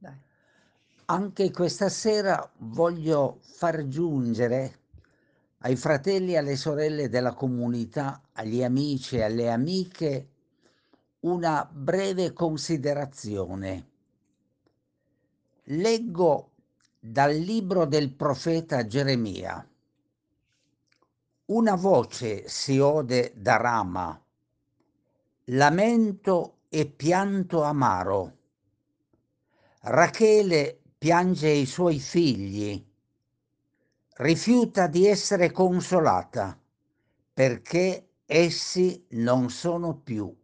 Dai. Anche questa sera voglio far giungere ai fratelli e alle sorelle della comunità, agli amici e alle amiche, una breve considerazione. Leggo dal libro del profeta Geremia. Una voce si ode da Rama, lamento e pianto amaro. Rachele piange i suoi figli, rifiuta di essere consolata perché essi non sono più.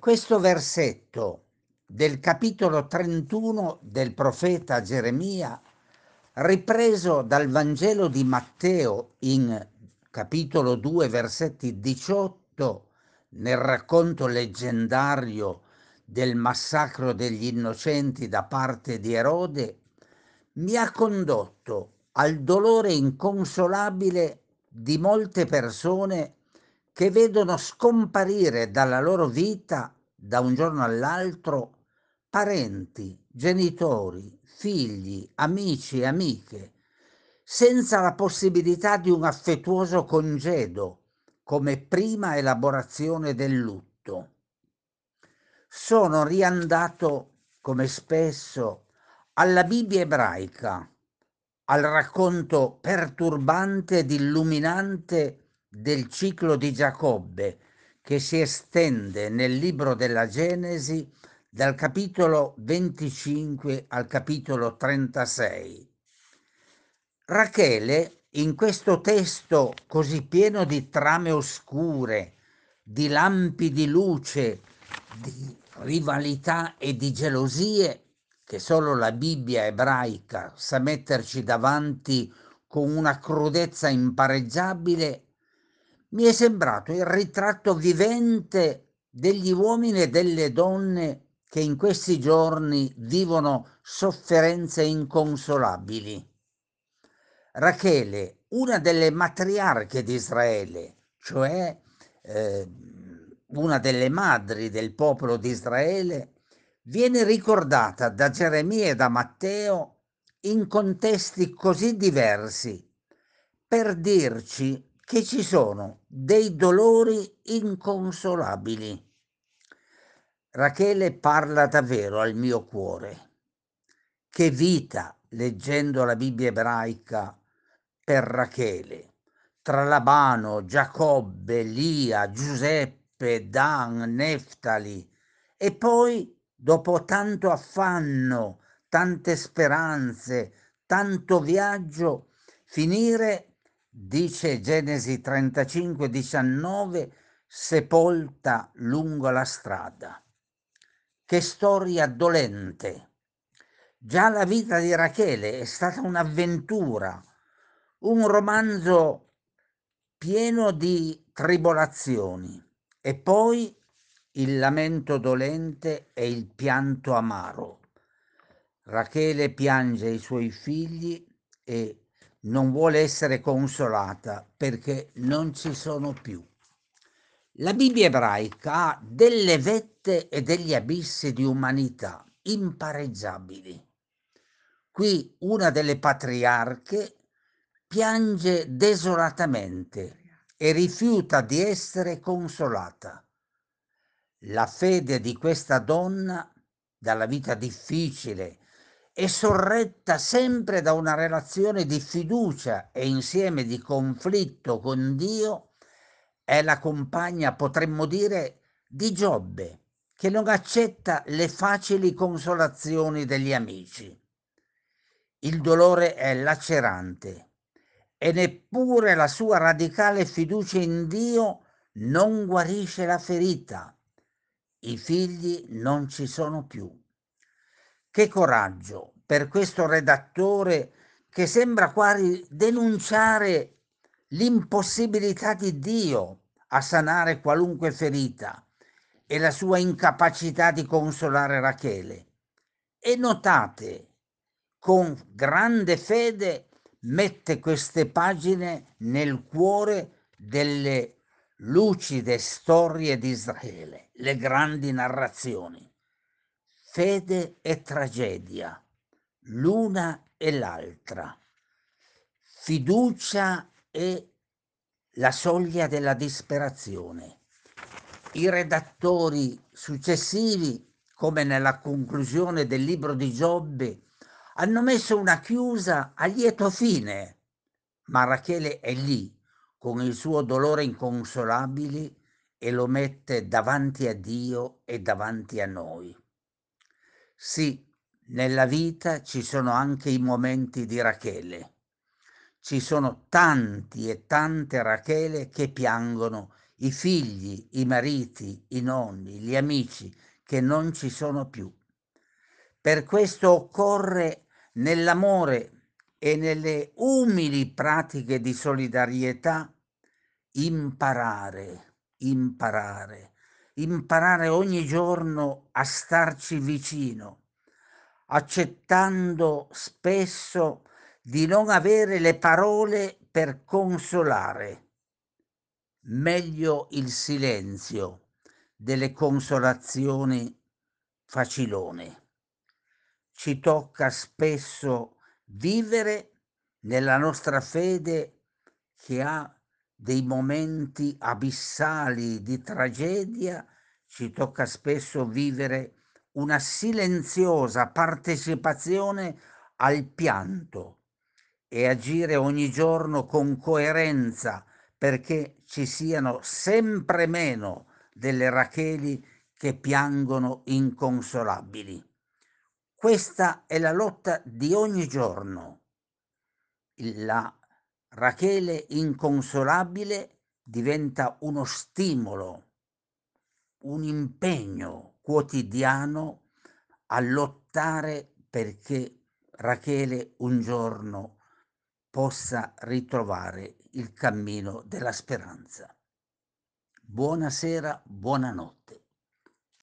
Questo versetto del capitolo 31 del profeta Geremia, ripreso dal Vangelo di Matteo in capitolo 2 versetti 18 nel racconto leggendario del massacro degli innocenti da parte di Erode, mi ha condotto al dolore inconsolabile di molte persone che vedono scomparire dalla loro vita da un giorno all'altro parenti, genitori, figli, amici e amiche, senza la possibilità di un affettuoso congedo come prima elaborazione del lutto. Sono riandato, come spesso, alla Bibbia ebraica, al racconto perturbante ed illuminante del ciclo di Giacobbe che si estende nel libro della Genesi dal capitolo 25 al capitolo 36. Rachele in questo testo così pieno di trame oscure, di lampi di luce, di rivalità e di gelosie che solo la Bibbia ebraica sa metterci davanti con una crudezza impareggiabile, mi è sembrato il ritratto vivente degli uomini e delle donne che in questi giorni vivono sofferenze inconsolabili. Rachele, una delle matriarche di Israele, cioè eh, una delle madri del popolo di Israele, viene ricordata da Geremia e da Matteo in contesti così diversi per dirci che ci sono dei dolori inconsolabili. Rachele parla davvero al mio cuore. Che vita, leggendo la Bibbia ebraica, per Rachele. Tra Labano, Giacobbe, Lia, Giuseppe, Dan, Neftali. E poi, dopo tanto affanno, tante speranze, tanto viaggio, finire, dice Genesi 35, 19, sepolta lungo la strada. Che storia dolente! Già la vita di Rachele è stata un'avventura, un romanzo pieno di tribolazioni e poi il lamento dolente e il pianto amaro. Rachele piange i suoi figli e non vuole essere consolata perché non ci sono più. La Bibbia ebraica ha delle vette e degli abissi di umanità impareggiabili. Qui una delle patriarche piange desolatamente e rifiuta di essere consolata. La fede di questa donna, dalla vita difficile e sorretta sempre da una relazione di fiducia e insieme di conflitto con Dio, è la compagna, potremmo dire, di Giobbe, che non accetta le facili consolazioni degli amici. Il dolore è lacerante e neppure la sua radicale fiducia in Dio non guarisce la ferita. I figli non ci sono più. Che coraggio per questo redattore che sembra quasi denunciare l'impossibilità di Dio a sanare qualunque ferita e la sua incapacità di consolare Rachele. E notate, con grande fede mette queste pagine nel cuore delle lucide storie di Israele, le grandi narrazioni. fede e tragedia, l'una e l'altra, fiducia e la soglia della disperazione. I redattori successivi, come nella conclusione del libro di Giobbe, hanno messo una chiusa a lieto fine, ma Rachele è lì con il suo dolore inconsolabile e lo mette davanti a Dio e davanti a noi. Sì, nella vita ci sono anche i momenti di Rachele ci sono tanti e tante Rachele che piangono i figli, i mariti, i nonni, gli amici che non ci sono più. Per questo occorre nell'amore e nelle umili pratiche di solidarietà imparare, imparare, imparare ogni giorno a starci vicino, accettando spesso di non avere le parole per consolare. Meglio il silenzio delle consolazioni facilone. Ci tocca spesso vivere nella nostra fede che ha dei momenti abissali di tragedia, ci tocca spesso vivere una silenziosa partecipazione al pianto e agire ogni giorno con coerenza perché ci siano sempre meno delle Racheli che piangono inconsolabili. Questa è la lotta di ogni giorno. La Rachele inconsolabile diventa uno stimolo, un impegno quotidiano a lottare perché Rachele un giorno possa ritrovare il cammino della speranza. Buonasera, buonanotte.